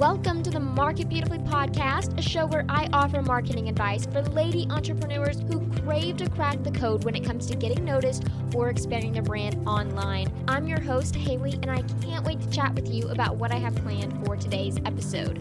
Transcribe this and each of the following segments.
Welcome to the Market Beautifully podcast, a show where I offer marketing advice for lady entrepreneurs who crave to crack the code when it comes to getting noticed or expanding their brand online. I'm your host, Haley, and I can't wait to chat with you about what I have planned for today's episode.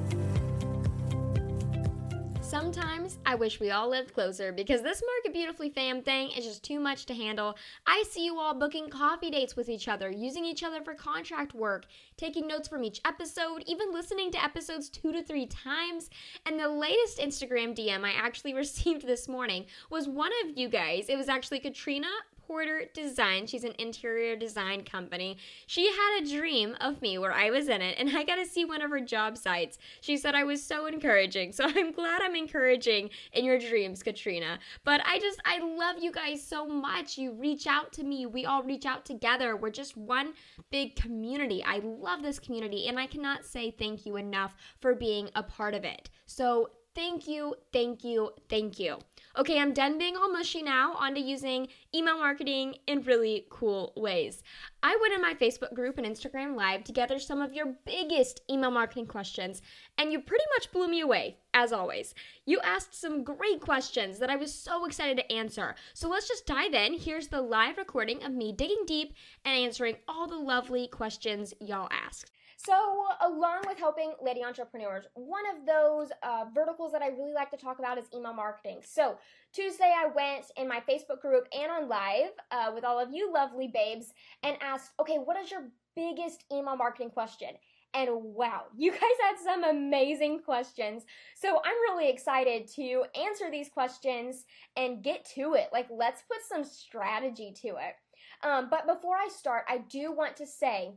Sometimes I wish we all lived closer because this Market Beautifully fam thing is just too much to handle. I see you all booking coffee dates with each other, using each other for contract work, taking notes from each episode, even listening to episodes two to three times. And the latest Instagram DM I actually received this morning was one of you guys. It was actually Katrina Porter Design. She's an interior design company. She had a dream of me where I was in it, and I got to see one of her job sites. She said I was so encouraging. So I'm glad I'm encouraging in your dreams, Katrina. But I just, I love you guys so much. You reach out to me, we all reach out together. We're just one big community. I love this community, and I cannot say thank you enough for being a part of it. So thank you, thank you, thank you. Okay, I'm done being all mushy now, on to using email marketing in really cool ways. I went in my Facebook group and Instagram Live to gather some of your biggest email marketing questions, and you pretty much blew me away, as always. You asked some great questions that I was so excited to answer. So let's just dive in. Here's the live recording of me digging deep and answering all the lovely questions y'all asked. So, along with helping lady entrepreneurs, one of those uh, verticals that I really like to talk about is email marketing. So, Tuesday I went in my Facebook group and on live uh, with all of you lovely babes and asked, okay, what is your biggest email marketing question? And wow, you guys had some amazing questions. So I'm really excited to answer these questions and get to it. Like, let's put some strategy to it. Um, but before I start, I do want to say,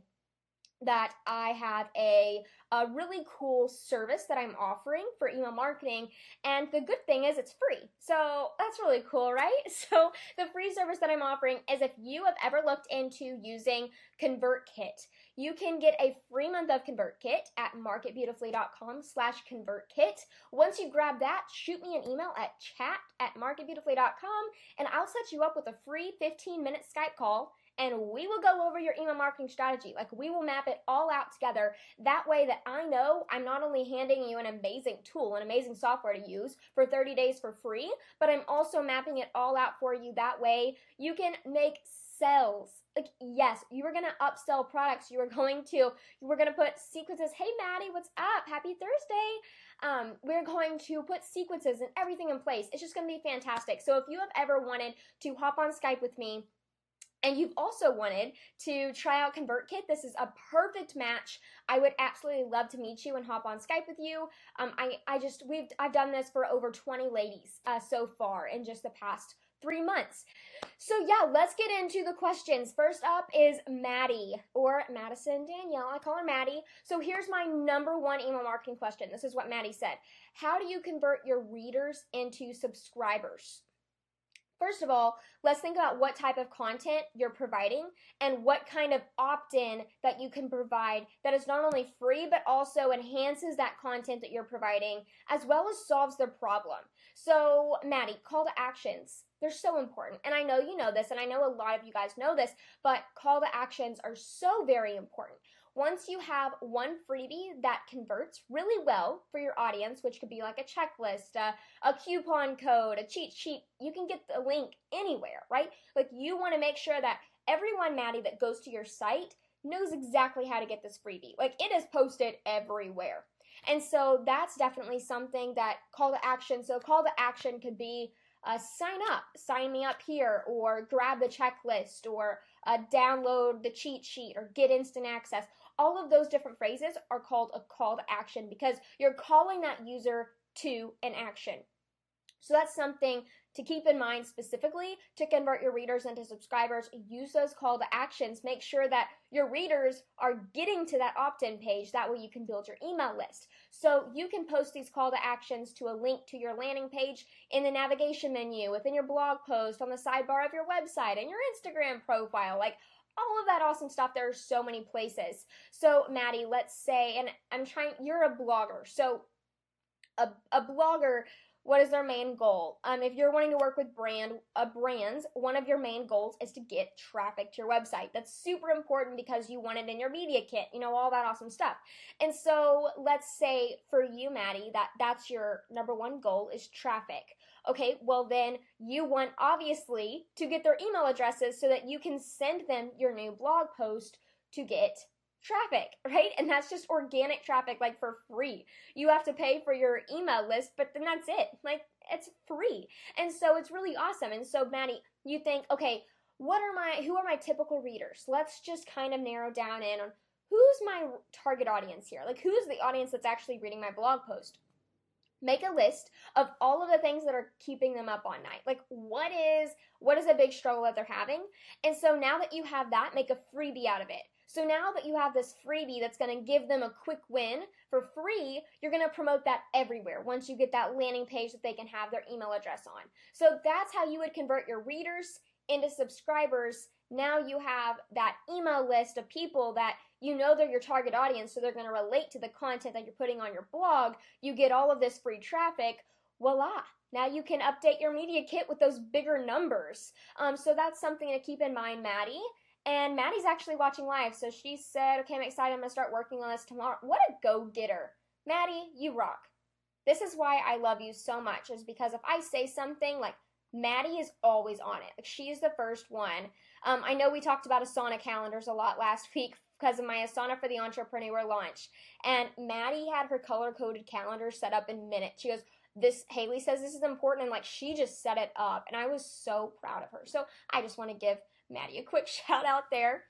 that I have a, a really cool service that I'm offering for email marketing. And the good thing is it's free. So that's really cool, right? So the free service that I'm offering is if you have ever looked into using ConvertKit, you can get a free month of ConvertKit at marketbeautifully.com slash ConvertKit. Once you grab that, shoot me an email at chat at marketbeautifully.com and I'll set you up with a free 15 minute Skype call and we will go over your email marketing strategy. Like we will map it all out together. That way that I know I'm not only handing you an amazing tool, an amazing software to use for 30 days for free, but I'm also mapping it all out for you. That way you can make sales. Like yes, you were gonna upsell products. You were going to you were gonna put sequences. Hey Maddie, what's up? Happy Thursday. Um, we're going to put sequences and everything in place. It's just gonna be fantastic. So if you have ever wanted to hop on Skype with me and you've also wanted to try out ConvertKit, this is a perfect match. I would absolutely love to meet you and hop on Skype with you. Um, I, I just we've I've done this for over 20 ladies uh, so far in just the past three months. So yeah, let's get into the questions. First up is Maddie or Madison Danielle. I call her Maddie. So here's my number one email marketing question. This is what Maddie said. How do you convert your readers into subscribers? First of all, let's think about what type of content you're providing and what kind of opt in that you can provide that is not only free but also enhances that content that you're providing as well as solves their problem. So, Maddie, call to actions. They're so important. And I know you know this, and I know a lot of you guys know this, but call to actions are so very important. Once you have one freebie that converts really well for your audience, which could be like a checklist, a, coupon code, a cheat sheet, you can get the link anywhere, right? Like you want to make sure that everyone, Maddie, that goes to your site knows exactly how to get this freebie. Like it is posted everywhere. And so that's definitely something that call to action. So call to action could be uh, sign up, sign me up here, or grab the checklist, or uh, download the cheat sheet, or get instant access. All of those different phrases are called a call to action because you're calling that user to an action. So that's something to keep in mind specifically to convert your readers into subscribers. Use those call to actions. Make sure that your readers are getting to that opt in page. That way you can build your email list. So you can post these call to actions to a link to your landing page in the navigation menu, within your blog post, on the sidebar of your website, and your Instagram profile. Like all of that awesome stuff. There are so many places. So, Maddie, let's say, and I'm trying, you're a blogger. So, a, a blogger what is their main goal? Um, if you're wanting to work with brand uh, brands, one of your main goals is to get traffic to your website. That's super important because you want it in your media kit, you know, all that awesome stuff. And so, let's say for you, Maddie, that that's your number one goal is traffic. Okay, well then you want obviously to get their email addresses so that you can send them your new blog post to get traffic, right? And that's just organic traffic, like for free. You have to pay for your email list, but then that's it. Like it's free. And so it's really awesome. And so, Maddie, you think, okay, what are my, who are my typical readers? Let's just kind of narrow down in on who's my target audience here? Like who's the audience that's actually reading my blog post? Make a list of all of the things that are keeping them up all night like what is what is a big struggle that they're having and so now that you have that make a freebie out of it so now that you have this freebie that's going to give them a quick win for free, you're going to promote that everywhere once you get that landing page that they can have their email address on. So that's how you would convert your readers into subscribers. Now you have that email list of people that you know they're your target audience, so they're going to relate to the content that you're putting on your blog. You get all of this free traffic. Voila! Now you can update your media kit with those bigger numbers. Um, so that's something to keep in mind, Maddie. And Maddie's actually watching live, so she said, okay, I'm excited. I'm going to start working on this tomorrow. What a go getter. Maddie, you rock. This is why I love you so much, is because if I say something like, Maddie is always on it. Like she's the first one. Um, I know we talked about Asana calendars a lot last week because of my Asana for the Entrepreneur launch. And Maddie had her color coded calendar set up in minutes. She goes, this Haley says this is important and like she just set it up and I was so proud of her. So I just want to give Maddie a quick shout out there.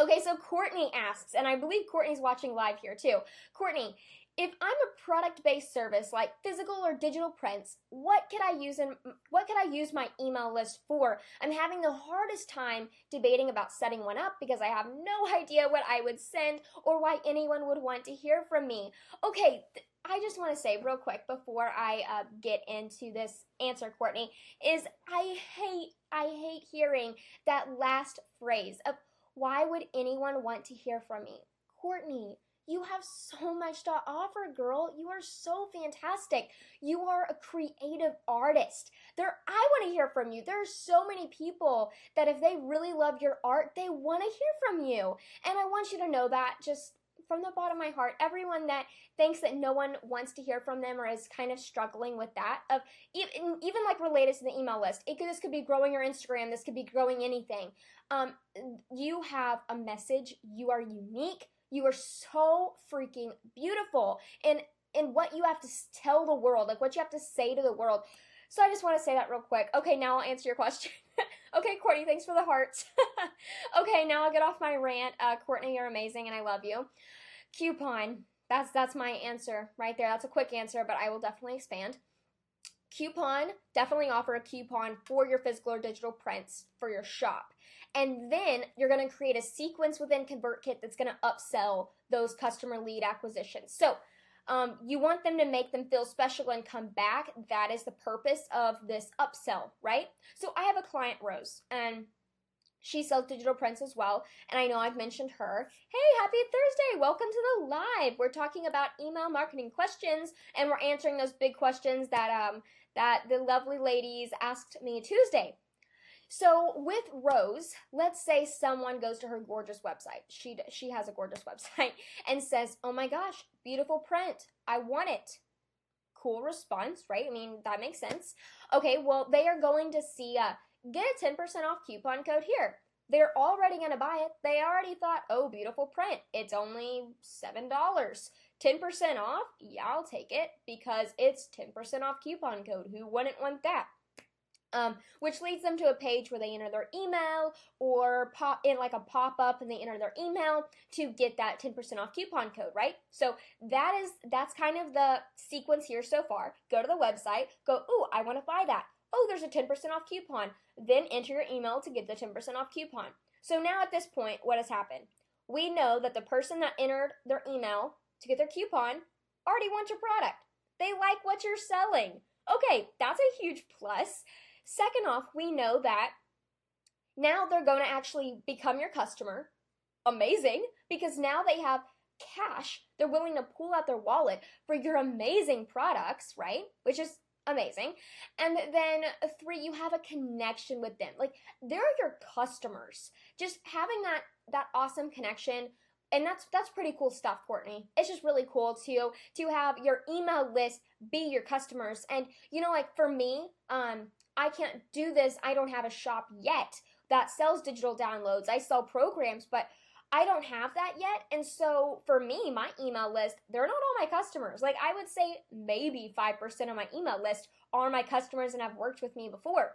Okay, so Courtney asks, and I believe Courtney's watching live here too. Courtney, if I'm a product-based service like physical or digital prints, what could I use in what could I use my email list for? I'm having the hardest time debating about setting one up because I have no idea what I would send or why anyone would want to hear from me. Okay, I just want to say real quick before I uh, get into this answer, Courtney, is I hate, I hate hearing that last phrase of why would anyone want to hear from me? Courtney, you have so much to offer, girl. You are so fantastic. You are a creative artist. There I want to hear from you. There are so many people that if they really love your art, they want to hear from you. And I want you to know that just from the bottom of my heart, everyone that thinks that no one wants to hear from them or is kind of struggling with that, of even, even like related to the email list, could, this could be growing your Instagram, this could be growing anything. Um, you have a message, you are unique, you are so freaking beautiful, and and what you have to tell the world, like what you have to say to the world. So I just want to say that real quick. Okay, now I'll answer your question. okay, Courtney, thanks for the hearts. okay, now I'll get off my rant. Uh, Courtney, you're amazing and I love you. Coupon. That's that's my answer right there. That's a quick answer, but I will definitely expand. Coupon, definitely offer a coupon for your physical or digital prints for your shop. And then you're going to create a sequence within ConvertKit that's going to upsell those customer lead acquisitions. So, um, you want them to make them feel special and come back. That is the purpose of this upsell, right? So I have a client, Rose, and she sells digital prints as well, and I know I've mentioned her. Hey, happy Thursday! Welcome to the live. We're talking about email marketing questions, and we're answering those big questions that um that the lovely ladies asked me Tuesday. So with Rose, let's say someone goes to her gorgeous website. She she has a gorgeous website and says, "Oh my gosh, beautiful print. I want it." Cool response, right? I mean, that makes sense. Okay, well, they are going to see a get a 10% off coupon code here. They're already going to buy it. They already thought, "Oh, beautiful print. It's only $7." 10% off? Yeah, I'll take it because it's 10% off coupon code. Who wouldn't want that? Um, which leads them to a page where they enter their email or pop in like a pop up and they enter their email to get that 10% off coupon code, right? So that is that's kind of the sequence here so far. Go to the website, go, "Ooh, I want to buy that." Oh, there's a 10% off coupon. Then enter your email to get the 10% off coupon. So now at this point, what has happened? We know that the person that entered their email to get their coupon already wants your product. They like what you're selling. Okay, that's a huge plus. Second off, we know that now they're going to actually become your customer. Amazing, because now they have cash. They're willing to pull out their wallet for your amazing products, right? Which is amazing. And then three, you have a connection with them. Like they're your customers. Just having that that awesome connection and that's that's pretty cool stuff courtney it's just really cool to to have your email list be your customers and you know like for me um i can't do this i don't have a shop yet that sells digital downloads i sell programs but I don't have that yet. And so for me, my email list, they're not all my customers. Like I would say maybe 5% of my email list are my customers and have worked with me before.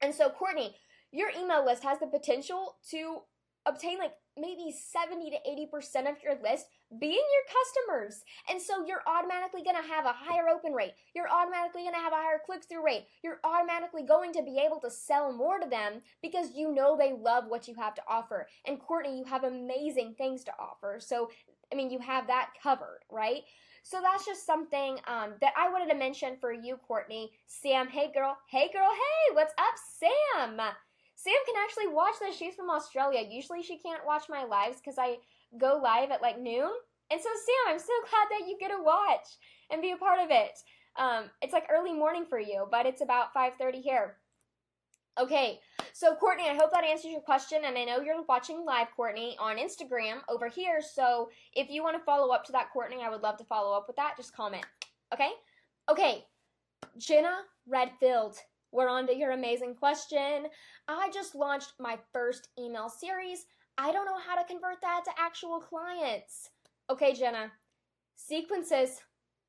And so, Courtney, your email list has the potential to obtain like maybe 70 to 80% of your list being your customers. And so you're automatically going to have a higher open rate. You're automatically going to have a higher click through rate. You're automatically going to be able to sell more to them because you know they love what you have to offer. And Courtney, you have amazing things to offer. So, I mean, you have that covered, right? So that's just something um, that I wanted to mention for you, Courtney. Sam, hey girl, hey girl, hey, what's up, Sam? Sam can actually watch this. She's from Australia. Usually she can't watch my lives because I go live at like noon. And so, Sam, I'm so glad that you get to watch and be a part of it. Um, it's like early morning for you, but it's about 5:30 here. Okay, so Courtney, I hope that answers your question, and I know you're watching live, Courtney, on Instagram over here. So if you want to follow up to that, Courtney, I would love to follow up with that. Just comment. Okay. Okay. Jenna Redfield we're on to your amazing question. I just launched my first email series. I don't know how to convert that to actual clients. Okay, Jenna. Sequences.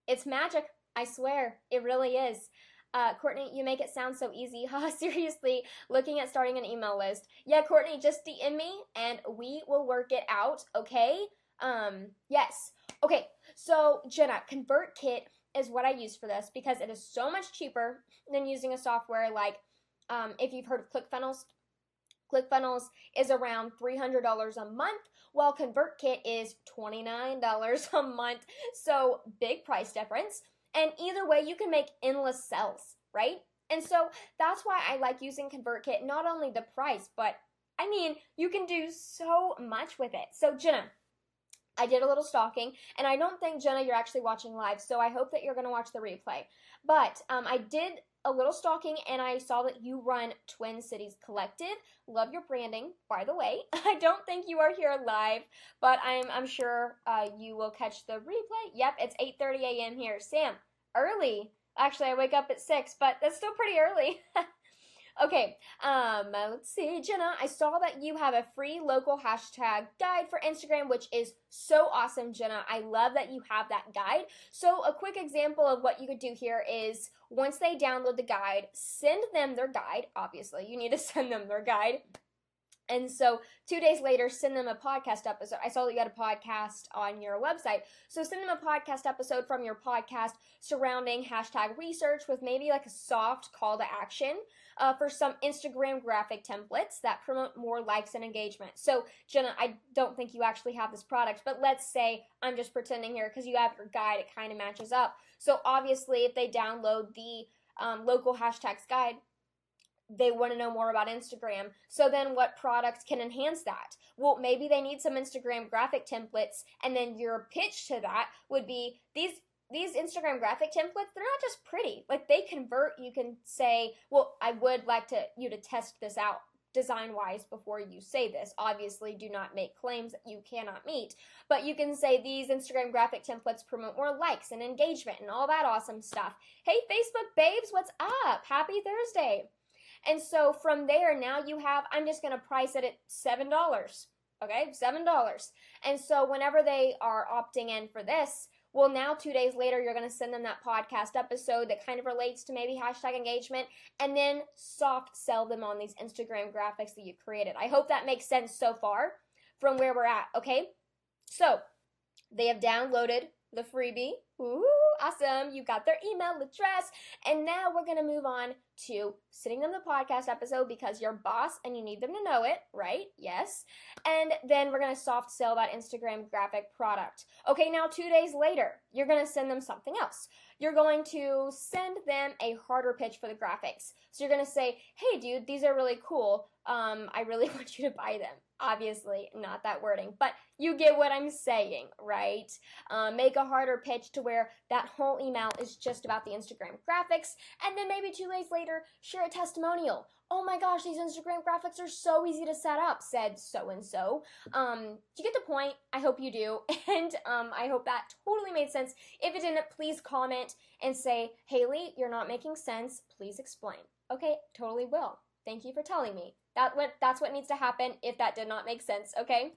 It's magic. I swear. It really is. Uh, Courtney, you make it sound so easy. Huh? Seriously, looking at starting an email list. Yeah, Courtney, just DM me and we will work it out, okay? Um, yes. Okay, so Jenna, ConvertKit is what I use for this because it is so much cheaper than using a software like um, if you've heard of ClickFunnels. ClickFunnels is around $300 a month, while ConvertKit is $29 a month. So, big price difference. And either way, you can make endless sales, right? And so that's why I like using ConvertKit, not only the price, but I mean, you can do so much with it. So, Jenna, I did a little stalking, and I don't think, Jenna, you're actually watching live, so I hope that you're going to watch the replay. But um, I did a little stalking, and I saw that you run Twin Cities Collective. Love your branding, by the way. I don't think you are here live, but I'm, I'm sure uh, you will catch the replay. Yep, it's 8.30 a.m. here. Sam, early. Actually, I wake up at 6, but that's still pretty early. Okay, um, let's see, Jenna, I saw that you have a free local hashtag guide for Instagram, which is so awesome, Jenna. I love that you have that guide. So, a quick example of what you could do here is once they download the guide, send them their guide. Obviously, you need to send them their guide and so two days later, send them a podcast episode. I saw that you had a podcast on your website. So send them a podcast episode from your podcast surrounding hashtag research with maybe like a soft call to action uh, for some Instagram graphic templates that promote more likes and engagement. So, Jenna, I don't think you actually have this product, but let's say I'm just pretending here because you have your guide, it kind of matches up. So, obviously, if they download the um, local hashtags guide, they want to know more about Instagram. So then what products can enhance that? Well, maybe they need some Instagram graphic templates and then your pitch to that would be these these Instagram graphic templates, they're not just pretty. Like they convert, you can say, "Well, I would like to you to test this out design wise before you say this. Obviously, do not make claims that you cannot meet, but you can say these Instagram graphic templates promote more likes and engagement and all that awesome stuff. Hey, Facebook babes, what's up? Happy Thursday. And so from there, now you have, I'm just going to price it at $7. Okay, $7. And so whenever they are opting in for this, well, now two days later, you're going to send them that podcast episode that kind of relates to maybe hashtag engagement and then soft sell them on these Instagram graphics that you created. I hope that makes sense so far from where we're at. Okay, so they have downloaded the freebie. Ooh, awesome. You got their email address. And now we're going to move on to sending them the podcast episode because you're boss and you need them to know it, right? Yes. And then we're going to soft sell that Instagram graphic product. Okay, now two days later, you're going to send them something else. You're going to send them a harder pitch for the graphics. So you're going to say, hey, dude, these are really cool. Um, I really want you to buy them obviously not that wording, but you get what I'm saying, right? Um, make a harder pitch to where that whole email is just about the Instagram graphics, and then maybe two days later, share a testimonial. Oh my gosh, these Instagram graphics are so easy to set up, said so and so. Um, do you get the point? I hope you do, and um, I hope that totally made sense. If it didn't, please comment and say, Haley, you're not making sense. Please explain. Okay, totally will. Thank you for telling me. That what that's what needs to happen if that did not make sense, okay?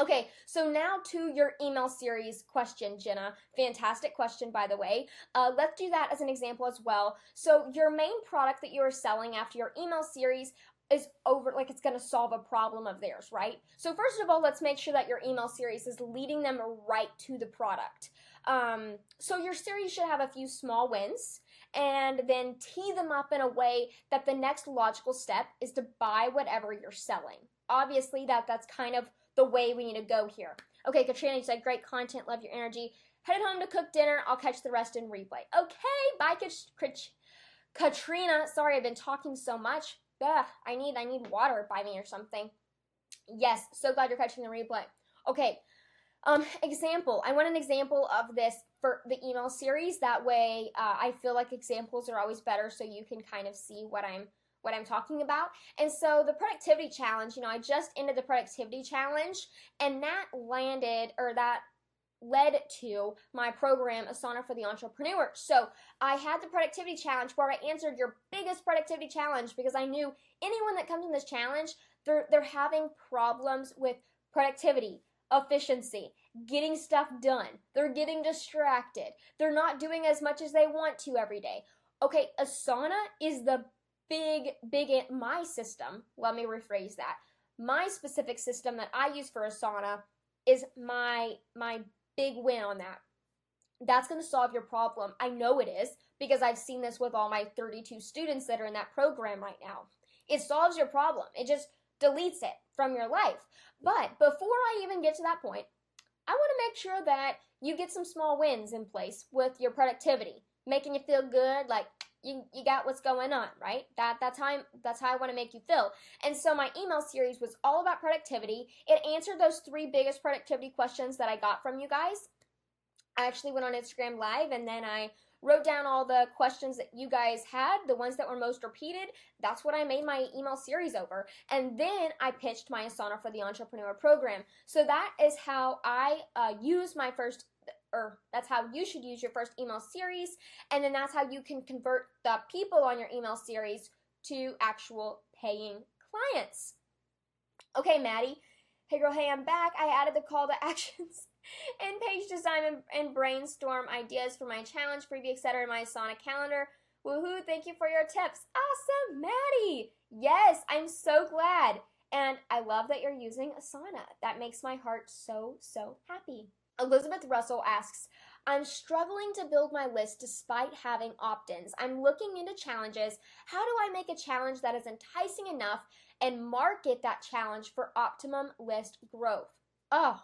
Okay, so now to your email series question, Jenna. Fantastic question, by the way. Uh, let's do that as an example as well. So, your main product that you are selling after your email series is over, like it's going to solve a problem of theirs, right? So, first of all, let's make sure that your email series is leading them right to the product. Um, so, your series should have a few small wins and then tee them up in a way that the next logical step is to buy whatever you're selling. Obviously, that that's kind of the way we need to go here. Okay, Katrina, you said great content, love your energy. Headed home to cook dinner. I'll catch the rest in replay. Okay, bye, Katrina. Sorry, I've been talking so much. Ugh, I need I need water by me or something. Yes, so glad you're catching the replay. Okay, um, example. I want an example of this for the email series. That way, uh, I feel like examples are always better, so you can kind of see what I'm what I'm talking about. And so the productivity challenge, you know, I just ended the productivity challenge and that landed or that led to my program Asana for the Entrepreneur. So I had the productivity challenge where I answered your biggest productivity challenge because I knew anyone that comes in this challenge, they're they're having problems with productivity, efficiency, getting stuff done. They're getting distracted. They're not doing as much as they want to every day. Okay, Asana is the big, big, my system, let me rephrase that. My specific system that I use for Asana is my, my big win on that. That's going to solve your problem. I know it is because I've seen this with all my 32 students that are in that program right now. It solves your problem. It just deletes it from your life. But before I even get to that point, I want to make sure that you get some small wins in place with your productivity, making you feel good, like you, you got what's going on, right? That that's how I'm, that's how I want to make you feel. And so my email series was all about productivity. It answered those three biggest productivity questions that I got from you guys. I actually went on Instagram live and then I wrote down all the questions that you guys had, the ones that were most repeated. That's what I made my email series over. And then I pitched my Asana for the Entrepreneur program. So that is how I uh, use my first or that's how you should use your first email series. And then that's how you can convert the people on your email series to actual paying clients. Okay, Maddie. Hey girl, hey, I'm back. I added the call to actions and page design and, and brainstorm ideas for my challenge, preview, etc. in my Asana calendar. Woohoo, thank you for your tips. Awesome, Maddie. Yes, I'm so glad. And I love that you're using Asana. That makes my heart so, so happy. Elizabeth Russell asks, I'm struggling to build my list despite having opt ins. I'm looking into challenges. How do I make a challenge that is enticing enough and market that challenge for optimum list growth? Oh,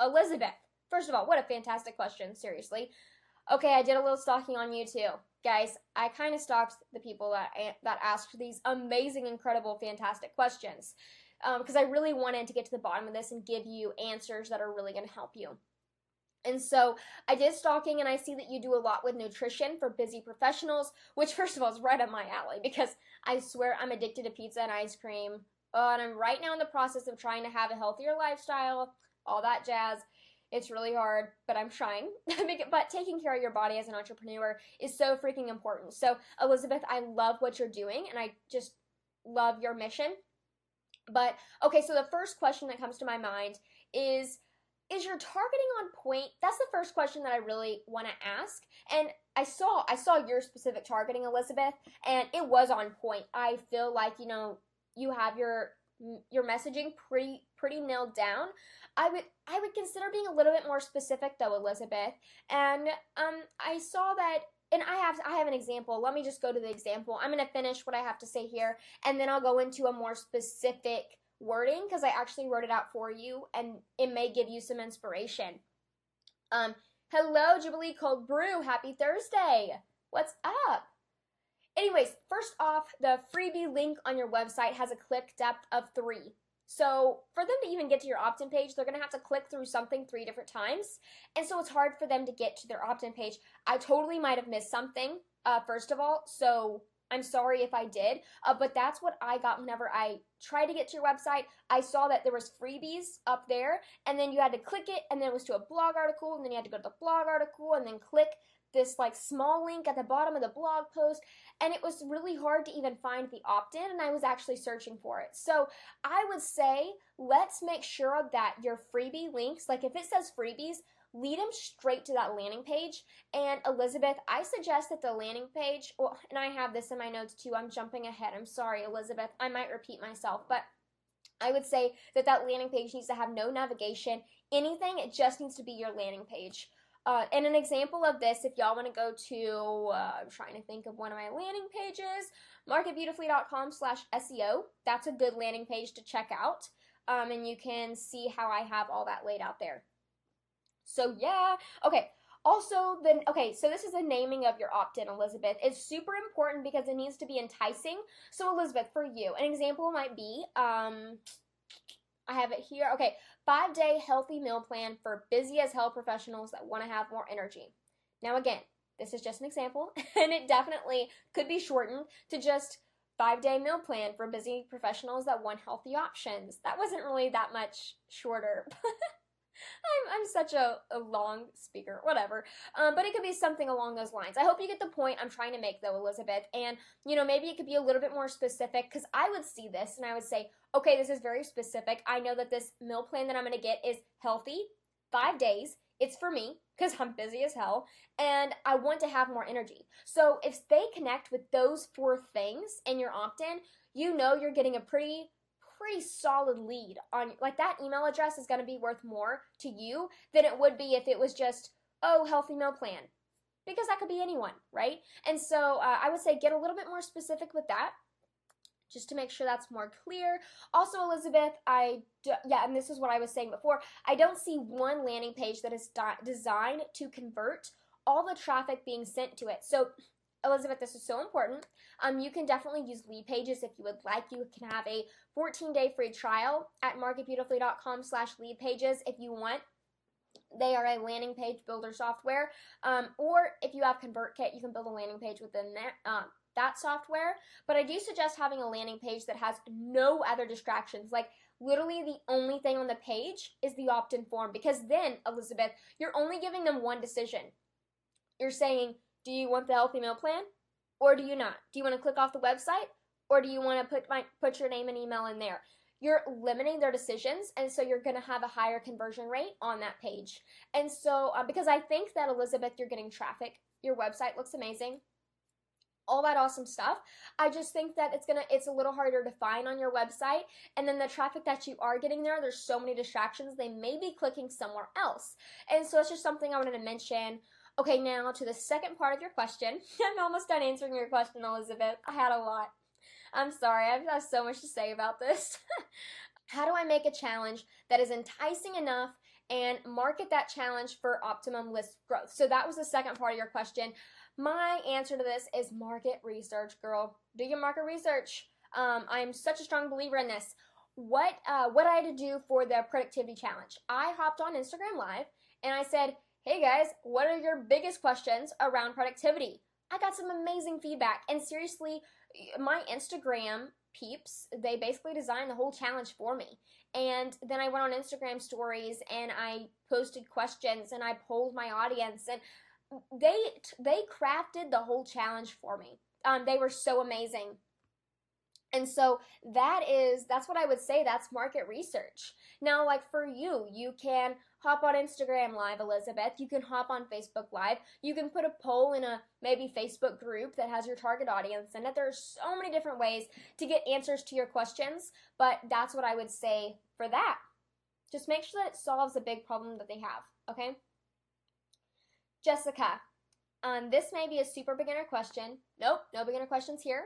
Elizabeth. First of all, what a fantastic question, seriously. Okay, I did a little stalking on you too. Guys, I kind of stalked the people that, that asked these amazing, incredible, fantastic questions because um, I really wanted to get to the bottom of this and give you answers that are really going to help you. And so I did stalking, and I see that you do a lot with nutrition for busy professionals, which, first of all, is right up my alley because I swear I'm addicted to pizza and ice cream. Uh, and I'm right now in the process of trying to have a healthier lifestyle, all that jazz. It's really hard, but I'm trying. but taking care of your body as an entrepreneur is so freaking important. So, Elizabeth, I love what you're doing, and I just love your mission. But okay, so the first question that comes to my mind is is your targeting on point? That's the first question that I really want to ask. And I saw I saw your specific targeting, Elizabeth, and it was on point. I feel like, you know, you have your your messaging pretty pretty nailed down. I would I would consider being a little bit more specific though, Elizabeth. And um I saw that and I have I have an example. Let me just go to the example. I'm going to finish what I have to say here and then I'll go into a more specific wording because I actually wrote it out for you and it may give you some inspiration. Um, hello, Jubilee Cold Brew. Happy Thursday. What's up? Anyways, first off, the freebie link on your website has a click depth of three. So for them to even get to your opt-in page, they're gonna have to click through something three different times, and so it's hard for them to get to their opt-in page. I totally might have missed something. Uh, first of all, so I'm sorry if I did, uh, but that's what I got whenever I tried to get to your website. I saw that there was freebies up there, and then you had to click it, and then it was to a blog article, and then you had to go to the blog article, and then click this like small link at the bottom of the blog post and it was really hard to even find the opt-in and I was actually searching for it. So, I would say let's make sure that your freebie links, like if it says freebies, lead them straight to that landing page. And Elizabeth, I suggest that the landing page, well, and I have this in my notes too. I'm jumping ahead. I'm sorry, Elizabeth. I might repeat myself, but I would say that that landing page needs to have no navigation, anything. It just needs to be your landing page. Uh, and an example of this, if y'all want to go to, uh, I'm trying to think of one of my landing pages, marketbeautifully.com slash SEO. That's a good landing page to check out. Um, and you can see how I have all that laid out there. So yeah, okay. Also, then okay, so this is the naming of your opt-in, Elizabeth. It's super important because it needs to be enticing. So Elizabeth, for you, an example might be, um, I have it here. Okay, five day healthy meal plan for busy as hell professionals that want to have more energy. Now, again, this is just an example, and it definitely could be shortened to just five day meal plan for busy professionals that want healthy options. That wasn't really that much shorter. I'm, I'm such a, a long speaker, whatever. Um, but it could be something along those lines. I hope you get the point I'm trying to make, though, Elizabeth. And, you know, maybe it could be a little bit more specific because I would see this and I would say, okay, this is very specific. I know that this meal plan that I'm going to get is healthy, five days. It's for me because I'm busy as hell and I want to have more energy. So if they connect with those four things in your opt in, you know you're getting a pretty pretty solid lead on like that email address is going to be worth more to you than it would be if it was just oh healthy meal plan because that could be anyone right and so uh, i would say get a little bit more specific with that just to make sure that's more clear. Also, Elizabeth, I do, yeah, and this is what I was saying before. I don't see one landing page that is designed to convert all the traffic being sent to it. So Elizabeth, this is so important. Um, you can definitely use Leadpages if you would like. You can have a 14-day free trial at marketbeautifully.com slash Leadpages if you want. They are a landing page builder software. Um, or if you have ConvertKit, you can build a landing page within that, um, that software. But I do suggest having a landing page that has no other distractions. Like literally the only thing on the page is the opt-in form. Because then, Elizabeth, you're only giving them one decision. You're saying, do you want the healthy meal plan or do you not? Do you want to click off the website or do you want to put my put your name and email in there? You're limiting their decisions, and so you're going to have a higher conversion rate on that page. And so, uh, because I think that Elizabeth, you're getting traffic. Your website looks amazing all that awesome stuff. I just think that it's gonna it's a little harder to find on your website. And then the traffic that you are getting there, there's so many distractions, they may be clicking somewhere else. And so it's just something I wanted to mention. Okay, now to the second part of your question. I'm almost done answering your question, Elizabeth. I had a lot. I'm sorry, I've got so much to say about this. How do I make a challenge that is enticing enough and market that challenge for optimum list growth? So that was the second part of your question. My answer to this is market research, girl. Do your market research. Um, I'm such a strong believer in this. What uh, what I had to do for the productivity challenge? I hopped on Instagram Live and I said, Hey guys, what are your biggest questions around productivity? I got some amazing feedback. And seriously, my Instagram peeps, they basically designed the whole challenge for me. And then I went on Instagram stories and I posted questions and I polled my audience and they they crafted the whole challenge for me. Um, they were so amazing. And so that is that's what I would say that's market research. Now like for you, you can hop on Instagram live Elizabeth, you can hop on Facebook live, you can put a poll in a maybe Facebook group that has your target audience and that there are so many different ways to get answers to your questions, but that's what I would say for that. Just make sure that it solves a big problem that they have, okay? Jessica, um, this may be a super beginner question. Nope, no beginner questions here.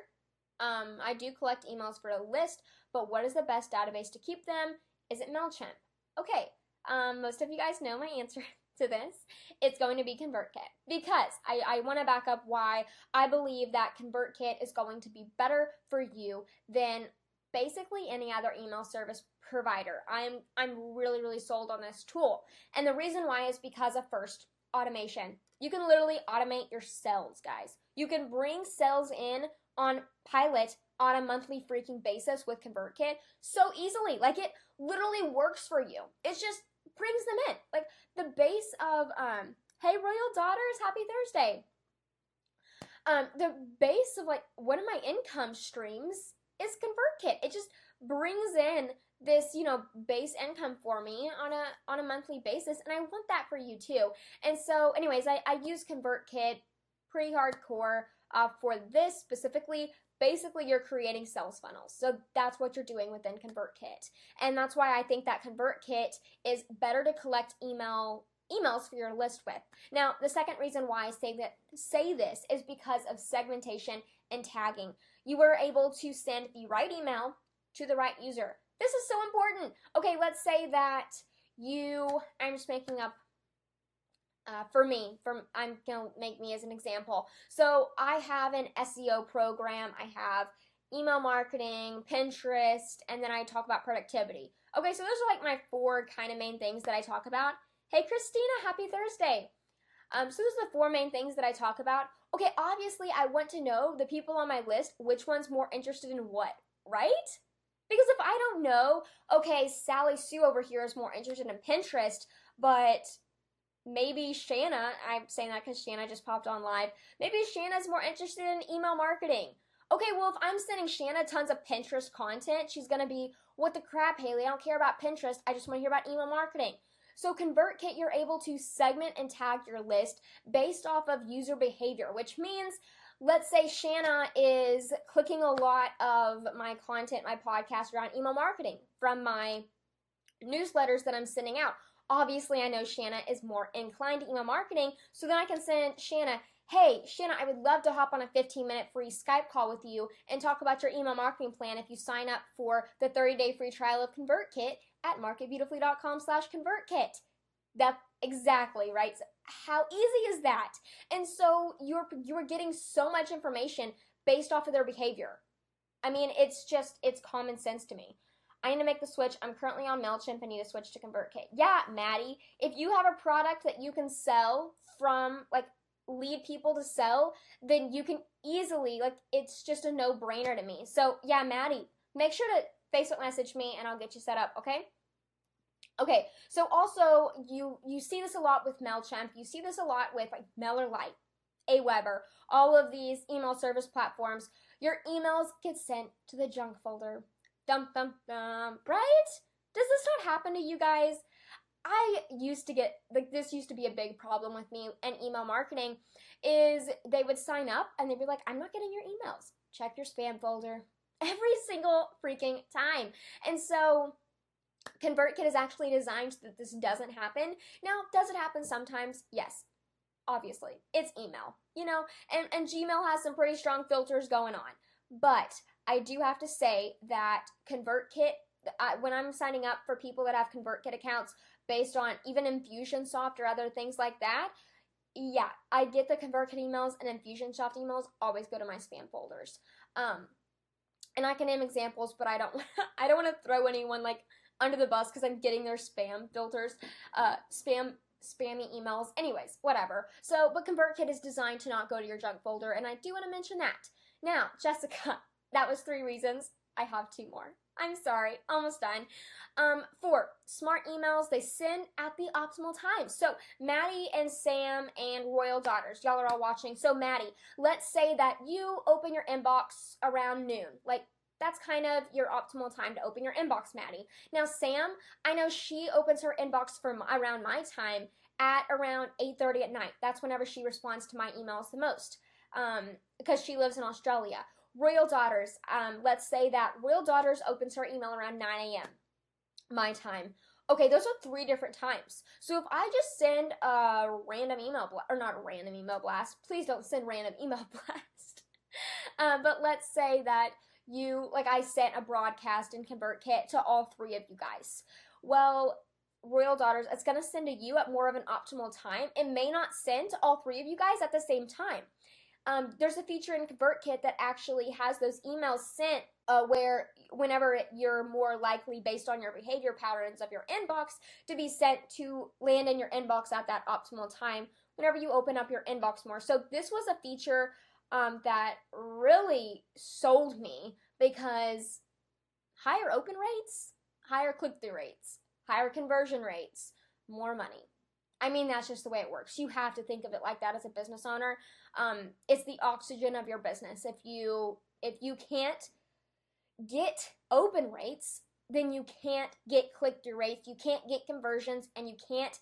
Um, I do collect emails for a list, but what is the best database to keep them? Is it MailChimp? Okay, um, most of you guys know my answer to this. It's going to be ConvertKit because I, I want to back up why I believe that ConvertKit is going to be better for you than basically any other email service provider. I'm I'm really really sold on this tool. And the reason why is because of first automation. You can literally automate your sales, guys. You can bring sales in on pilot on a monthly freaking basis with ConvertKit so easily. Like it literally works for you. It just brings them in. Like the base of um hey royal daughters, happy Thursday. Um the base of like one of my income streams is ConvertKit. It just brings in this, you know, base income for me on a on a monthly basis and I want that for you too. And so anyways, I, I use ConvertKit pretty hardcore uh, for this specifically basically you're creating sales funnels. So that's what you're doing within ConvertKit. And that's why I think that ConvertKit is better to collect email emails for your list with. Now, the second reason why I say that say this is because of segmentation and tagging. You were able to send the right email to the right user. This is so important. Okay, let's say that you I'm just making up uh, for me, from I'm gonna make me as an example. So I have an SEO program. I have email marketing, Pinterest, and then I talk about productivity. Okay, so those are like my four kind of main things that I talk about. Hey, Christina, happy Thursday. Um, so those are the four main things that I talk about. Okay, obviously I want to know the people on my list, which one's more interested in what, right? Because if I don't know, okay, Sally Sue over here is more interested in Pinterest, but maybe Shanna, I'm saying that because Shanna just popped on live, maybe Shanna's more interested in email marketing. Okay, well, if I'm sending Shanna tons of Pinterest content, she's gonna be, what the crap, Haley? I don't care about Pinterest. I just wanna hear about email marketing. So, ConvertKit, you're able to segment and tag your list based off of user behavior, which means, let's say Shanna is clicking a lot of my content, my podcast around email marketing from my newsletters that I'm sending out Obviously, I know Shanna is more inclined to email marketing, so then I can send Shanna, hey, Shanna, I would love to hop on a 15 minute free Skype call with you and talk about your email marketing plan if you sign up for the 30 day free trial of ConvertKit at marketbeautifully.com slash ConvertKit. That's exactly right. How easy is that? And so you're you're getting so much information based off of their behavior. I mean, it's just it's common sense to me. I need to make the switch. I'm currently on MailChimp. I need to switch to ConvertKit. Yeah, Maddie, if you have a product that you can sell from, like, lead people to sell, then you can easily, like, it's just a no brainer to me. So, yeah, Maddie, make sure to Facebook message me and I'll get you set up, okay? Okay, so also you you see this a lot with MailChimp. You see this a lot with like MailerLite, Aweber, all of these email service platforms. Your emails get sent to the junk folder Dum dum dum. Right? Does this not happen to you guys? I used to get like this used to be a big problem with me and email marketing is they would sign up and they'd be like, I'm not getting your emails. Check your spam folder every single freaking time. And so ConvertKit is actually designed so that this doesn't happen. Now, does it happen sometimes? Yes. Obviously. It's email, you know, and, and Gmail has some pretty strong filters going on. But I do have to say that ConvertKit, uh, when I'm signing up for people that have ConvertKit accounts based on even Infusionsoft or other things like that, yeah, I get the ConvertKit emails and Infusionsoft emails always go to my spam folders. Um, and I can name examples, but I don't, I don't want to throw anyone like under the bus because I'm getting their spam filters, uh, spam spammy emails. Anyways, whatever. So, but ConvertKit is designed to not go to your junk folder, and I do want to mention that. Now, Jessica, that was three reasons. I have two more. I'm sorry, almost done. Um, four, smart emails, they send at the optimal time. So, Maddie and Sam and Royal Daughters, y'all are all watching. So, Maddie, let's say that you open your inbox around noon. Like, that's kind of your optimal time to open your inbox, Maddie. Now, Sam, I know she opens her inbox my, around my time at around 8:30 at night. That's whenever she responds to my emails the most. Um, because she lives in Australia. Royal Daughters, um, let's say that Royal Daughters opens her email around 9 a.m. my time. Okay, those are three different times. So if I just send a random email blast, or not a random email blast, please don't send random email blast. um, but let's say that you, like I sent a broadcast in ConvertKit to all three of you guys. Well, Royal Daughters, it's going to send to you at more of an optimal time. It may not send to all three of you guys at the same time. Um, there's a feature in ConvertKit that actually has those emails sent uh, where whenever you're more likely based on your behavior patterns of your inbox to be sent to land in your inbox at that optimal time whenever you open up your inbox more. So this was a feature um, that really sold me because higher open rates, higher click through rates, higher conversion rates, more money. I mean, that's just the way it works. You have to think of it like that as a business owner. Um, it's the oxygen of your business. If you if you can't get open rates, then you can't get click through rates, you can't get conversions, and you can't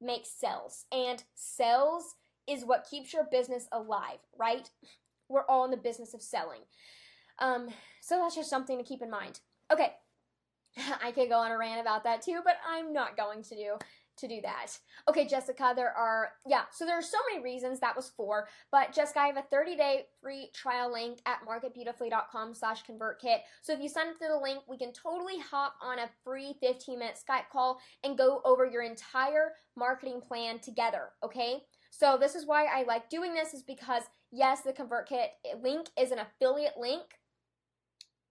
make sales. And sales is what keeps your business alive, right? We're all in the business of selling. Um, so that's just something to keep in mind. Okay, I could go on a rant about that too, but I'm not going to do to do that. Okay, Jessica, there are, yeah, so there are so many reasons that was for, but Jessica, I have a 30-day free trial link at marketbeautifully.com slash convertkit. So if you sign up through the link, we can totally hop on a free 15-minute Skype call and go over your entire marketing plan together, okay? So this is why I like doing this is because, yes, the ConvertKit link is an affiliate link,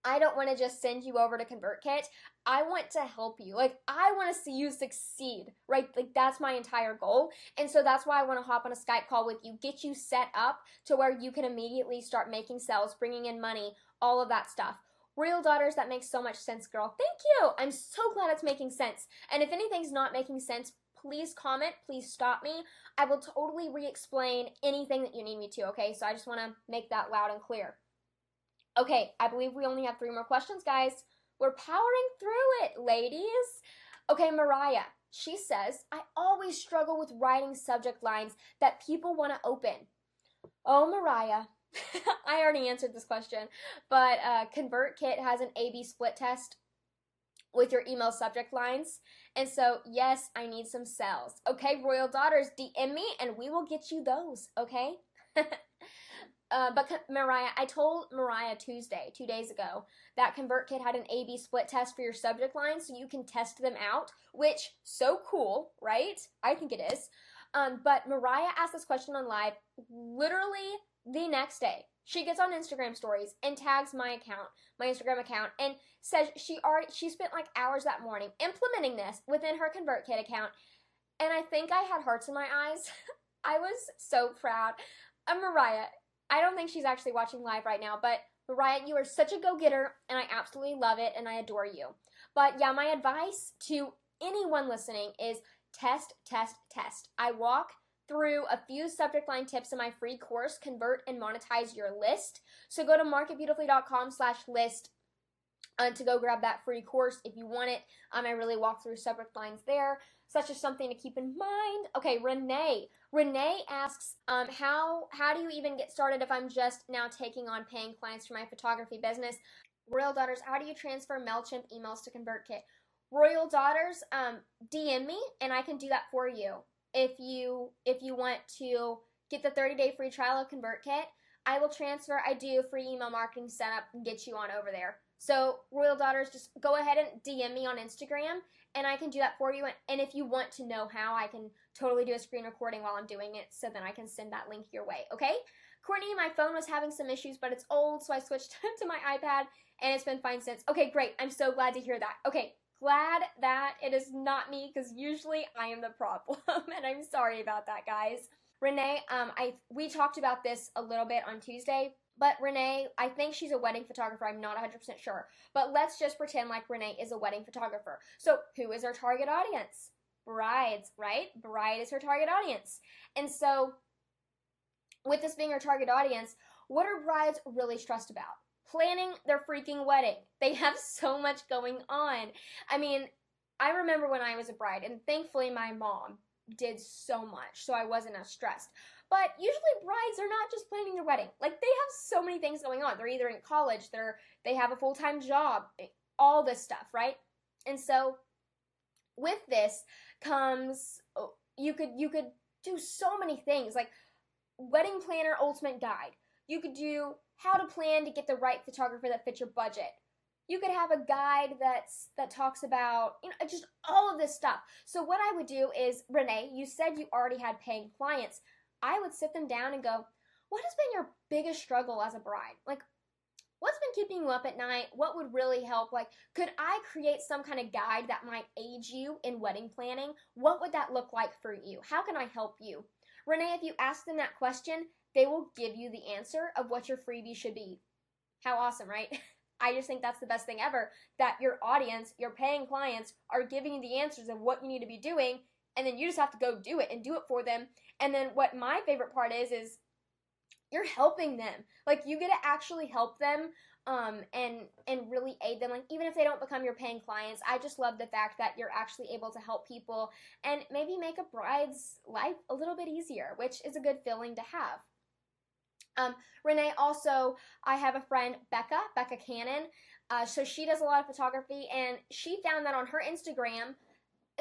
I don't want to just send you over to ConvertKit. I want to help you. Like, I want to see you succeed, right? Like, that's my entire goal. And so that's why I want to hop on a Skype call with you, get you set up to where you can immediately start making sales, bringing in money, all of that stuff. Royal Daughters, that makes so much sense, girl. Thank you. I'm so glad it's making sense. And if anything's not making sense, please comment. Please stop me. I will totally re explain anything that you need me to, okay? So I just want to make that loud and clear. Okay, I believe we only have three more questions, guys. We're powering through it, ladies. Okay, Mariah. She says, I always struggle with writing subject lines that people want to open. Oh, Mariah. I already answered this question, but uh, ConvertKit has an A B split test with your email subject lines. And so, yes, I need some sales. Okay, Royal Daughters, DM me and we will get you those, okay? Uh, but Mariah, I told Mariah Tuesday, two days ago, that ConvertKit had an A/B split test for your subject lines, so you can test them out. Which so cool, right? I think it is. Um, but Mariah asked this question on live literally the next day. She gets on Instagram stories and tags my account, my Instagram account, and says she already she spent like hours that morning implementing this within her ConvertKit account. And I think I had hearts in my eyes. I was so proud. Uh, Mariah, I don't think she's actually watching live right now, but Mariah, you are such a go getter, and I absolutely love it, and I adore you. But yeah, my advice to anyone listening is test, test, test. I walk through a few subject line tips in my free course, Convert and Monetize Your List. So go to marketbeautifully.com slash list uh, to go grab that free course if you want it. Um, I really walk through subject lines there. Such as something to keep in mind. Okay, Renee. Renee asks, um, how how do you even get started if I'm just now taking on paying clients for my photography business? Royal Daughters, how do you transfer MailChimp emails to ConvertKit? Royal Daughters, um, DM me and I can do that for you. If you if you want to get the 30 day free trial of ConvertKit, I will transfer. I do free email marketing setup and get you on over there. So, Royal Daughters, just go ahead and DM me on Instagram and I can do that for you. And if you want to know how, I can totally do a screen recording while I'm doing it so then I can send that link your way, okay? Courtney, my phone was having some issues, but it's old, so I switched to my iPad and it's been fine since. Okay, great. I'm so glad to hear that. Okay, glad that it is not me because usually I am the problem, and I'm sorry about that, guys. Renee, um, I we talked about this a little bit on Tuesday, but Renee, I think she's a wedding photographer. I'm not 100% sure. But let's just pretend like Renee is a wedding photographer. So, who is her target audience? Brides, right? Bride is her target audience. And so, with this being her target audience, what are brides really stressed about? Planning their freaking wedding. They have so much going on. I mean, I remember when I was a bride, and thankfully my mom did so much, so I wasn't as stressed. But usually brides are not just planning their wedding. Like they have so many things going on. They're either in college, they're they have a full-time job, eh, all this stuff, right? And so with this comes oh, you could you could do so many things like wedding planner ultimate guide. You could do how to plan to get the right photographer that fits your budget. You could have a guide that's that talks about you know just all of this stuff. So what I would do is Renee, you said you already had paying clients. I would sit them down and go, what has been your biggest struggle as a bride? Like, what's been keeping you up at night? What would really help? Like, could I create some kind of guide that might aid you in wedding planning? What would that look like for you? How can I help you? Renee, if you ask them that question, they will give you the answer of what your freebie should be. How awesome, right? I just think that's the best thing ever that your audience, your paying clients, are giving you the answers of what you need to be doing, and then you just have to go do it and do it for them. And then what my favorite part is, is you're helping them. Like you get to actually help them um, and and really aid them. Like even if they don't become your paying clients, I just love the fact that you're actually able to help people and maybe make a bride's life a little bit easier, which is a good feeling to have. Um, Renee also, I have a friend, Becca, Becca Cannon. Uh, so she does a lot of photography, and she found that on her Instagram,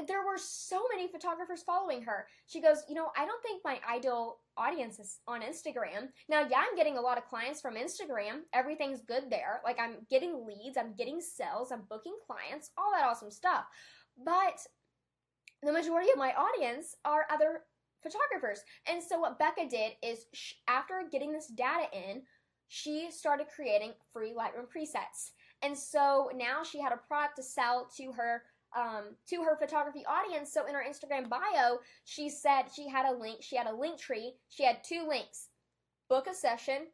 there were so many photographers following her. She goes, You know, I don't think my ideal audience is on Instagram. Now, yeah, I'm getting a lot of clients from Instagram. Everything's good there. Like, I'm getting leads, I'm getting sales, I'm booking clients, all that awesome stuff. But the majority of my audience are other photographers. And so, what Becca did is, after getting this data in, she started creating free Lightroom presets. And so now she had a product to sell to her um, to her photography audience. So in her Instagram bio, she said she had a link. She had a link tree. She had two links: book a session,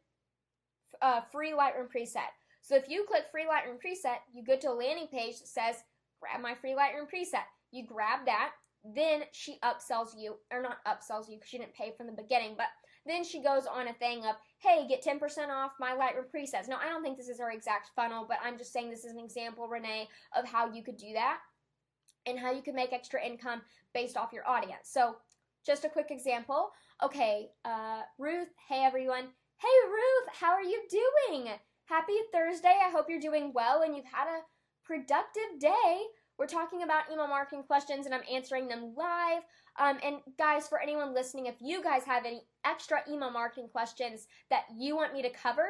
uh, free Lightroom preset. So if you click free Lightroom preset, you go to a landing page that says grab my free Lightroom preset. You grab that. Then she upsells you, or not upsells you because she didn't pay from the beginning, but then she goes on a thing of, hey, get 10% off my Lightroom presets. Now, I don't think this is her exact funnel, but I'm just saying this is an example, Renee, of how you could do that and how you can make extra income based off your audience. So, just a quick example. Okay, uh, Ruth, hey everyone. Hey Ruth, how are you doing? Happy Thursday. I hope you're doing well and you've had a productive day. We're talking about email marketing questions and I'm answering them live. Um, and guys, for anyone listening, if you guys have any extra email marketing questions that you want me to cover,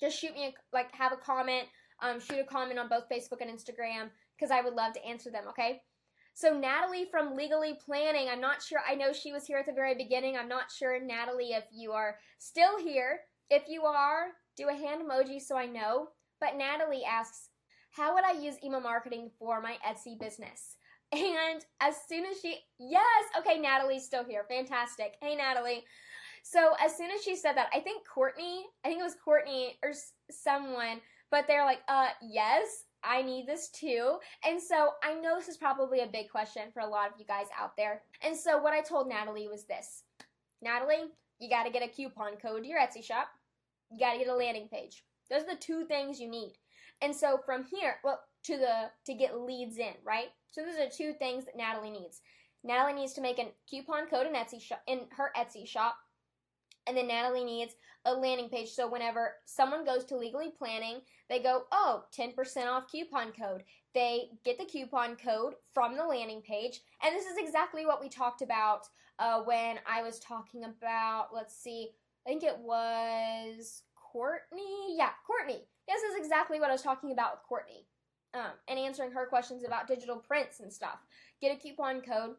just shoot me a, like have a comment. Um, shoot a comment on both Facebook and Instagram because I would love to answer them, okay? So Natalie from Legally Planning, I'm not sure, I know she was here at the very beginning. I'm not sure, Natalie, if you are still here. If you are, do a hand emoji so I know. But Natalie asks, how would I use email marketing for my Etsy business? And as soon as she, yes, okay, Natalie's still here. Fantastic. Hey, Natalie. So as soon as she said that, I think Courtney, I think it was Courtney or someone, but they're like, uh, yes, I need this too. And so I know this is probably a big question for a lot of you guys out there. And so what I told Natalie was this Natalie, you got to get a coupon code to your Etsy shop, you got to get a landing page. Those are the two things you need. And so from here, well, to the to get leads in, right? So those are two things that Natalie needs. Natalie needs to make a coupon code in Etsy shop in her Etsy shop and then Natalie needs a landing page. So whenever someone goes to Legally Planning, they go, oh, 10% off coupon code. They get the coupon code from the landing page. And this is exactly what we talked about uh, when I was talking about, let's see, I think it was Courtney. Yeah, Courtney. This is exactly what I was talking about with Courtney. Um, and answering her questions about digital prints and stuff. Get a coupon code.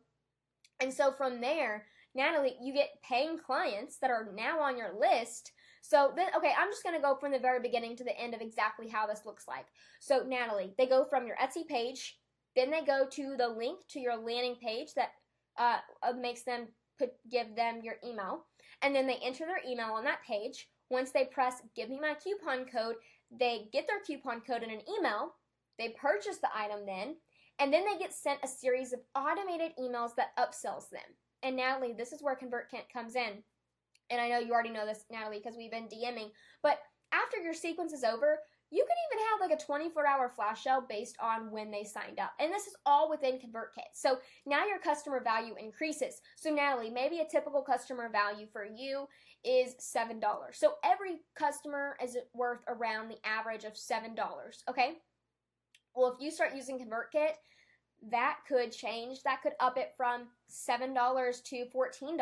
And so from there, Natalie, you get paying clients that are now on your list. So then, okay, I'm just going to go from the very beginning to the end of exactly how this looks like. So Natalie, they go from your Etsy page, then they go to the link to your landing page that uh, uh, makes them put give them your email, and then they enter their email on that page. Once they press "Give me my coupon code," they get their coupon code in an email. They purchase the item then, and then they get sent a series of automated emails that upsells them. And Natalie, this is where ConvertKit comes in. And I know you already know this, Natalie, because we've been DMing. But after your sequence is over, you can even have like a 24 hour flash sale based on when they signed up. And this is all within ConvertKit. So now your customer value increases. So, Natalie, maybe a typical customer value for you is $7. So every customer is worth around the average of $7. Okay? Well, if you start using ConvertKit, that could change. That could up it from $7 to $14.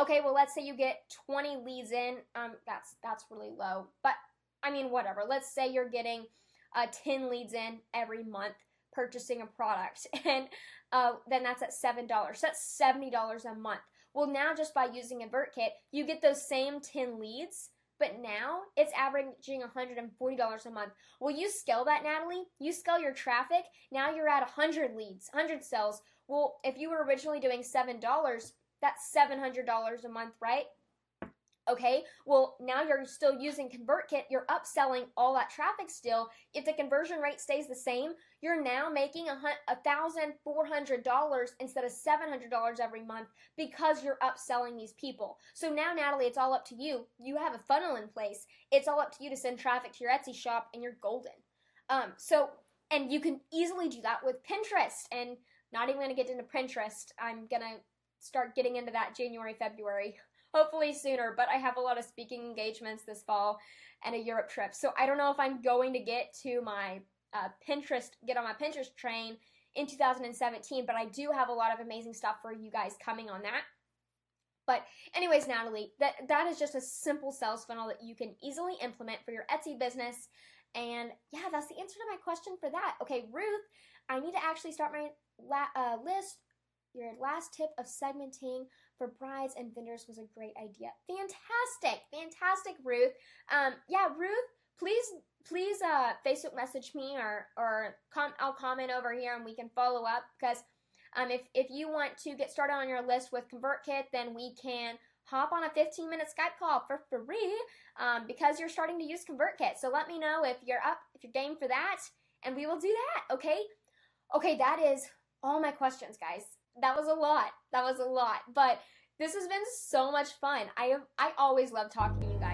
Okay, well let's say you get 20 leads in. Um that's that's really low. But I mean whatever. Let's say you're getting uh, 10 leads in every month purchasing a product and uh, then that's at $7. So that's $70 a month. Well, now just by using ConvertKit, you get those same 10 leads, but now it's averaging $140 a month. Will you scale that, Natalie? You scale your traffic, now you're at 100 leads, 100 sales. Well, if you were originally doing $7, that's $700 a month, right? Okay, well, now you're still using ConvertKit, you're upselling all that traffic still. If the conversion rate stays the same, you're now making $1,400 instead of $700 every month because you're upselling these people. So now, Natalie, it's all up to you. You have a funnel in place. It's all up to you to send traffic to your Etsy shop and you're golden. Um, so, and you can easily do that with Pinterest. And not even to get into Pinterest. I'm to start getting into that January, February hopefully sooner. But I have a lot of speaking engagements this fall and a Europe trip. So I don't know if I'm going to get to my uh, Pinterest, get on my Pinterest train in 2017, but I do have a lot of amazing stuff for you guys coming on that. But anyways, Natalie, that that is just a simple sales funnel that you can easily implement for your Etsy business. And yeah, that's the answer to my question for that. Okay, Ruth, I need to actually start my la- uh, list your last tip of segmenting for brides and vendors was a great idea. Fantastic, fantastic, Ruth. Um, yeah, Ruth, please, please, uh, Facebook message me or or com- I'll comment over here and we can follow up because um, if if you want to get started on your list with ConvertKit, then we can hop on a 15 minute Skype call for free um, because you're starting to use ConvertKit. So let me know if you're up, if you're game for that, and we will do that. Okay. Okay, that is all my questions, guys that was a lot. That was a lot. But this has been so much fun. I have, I always love talking to you guys.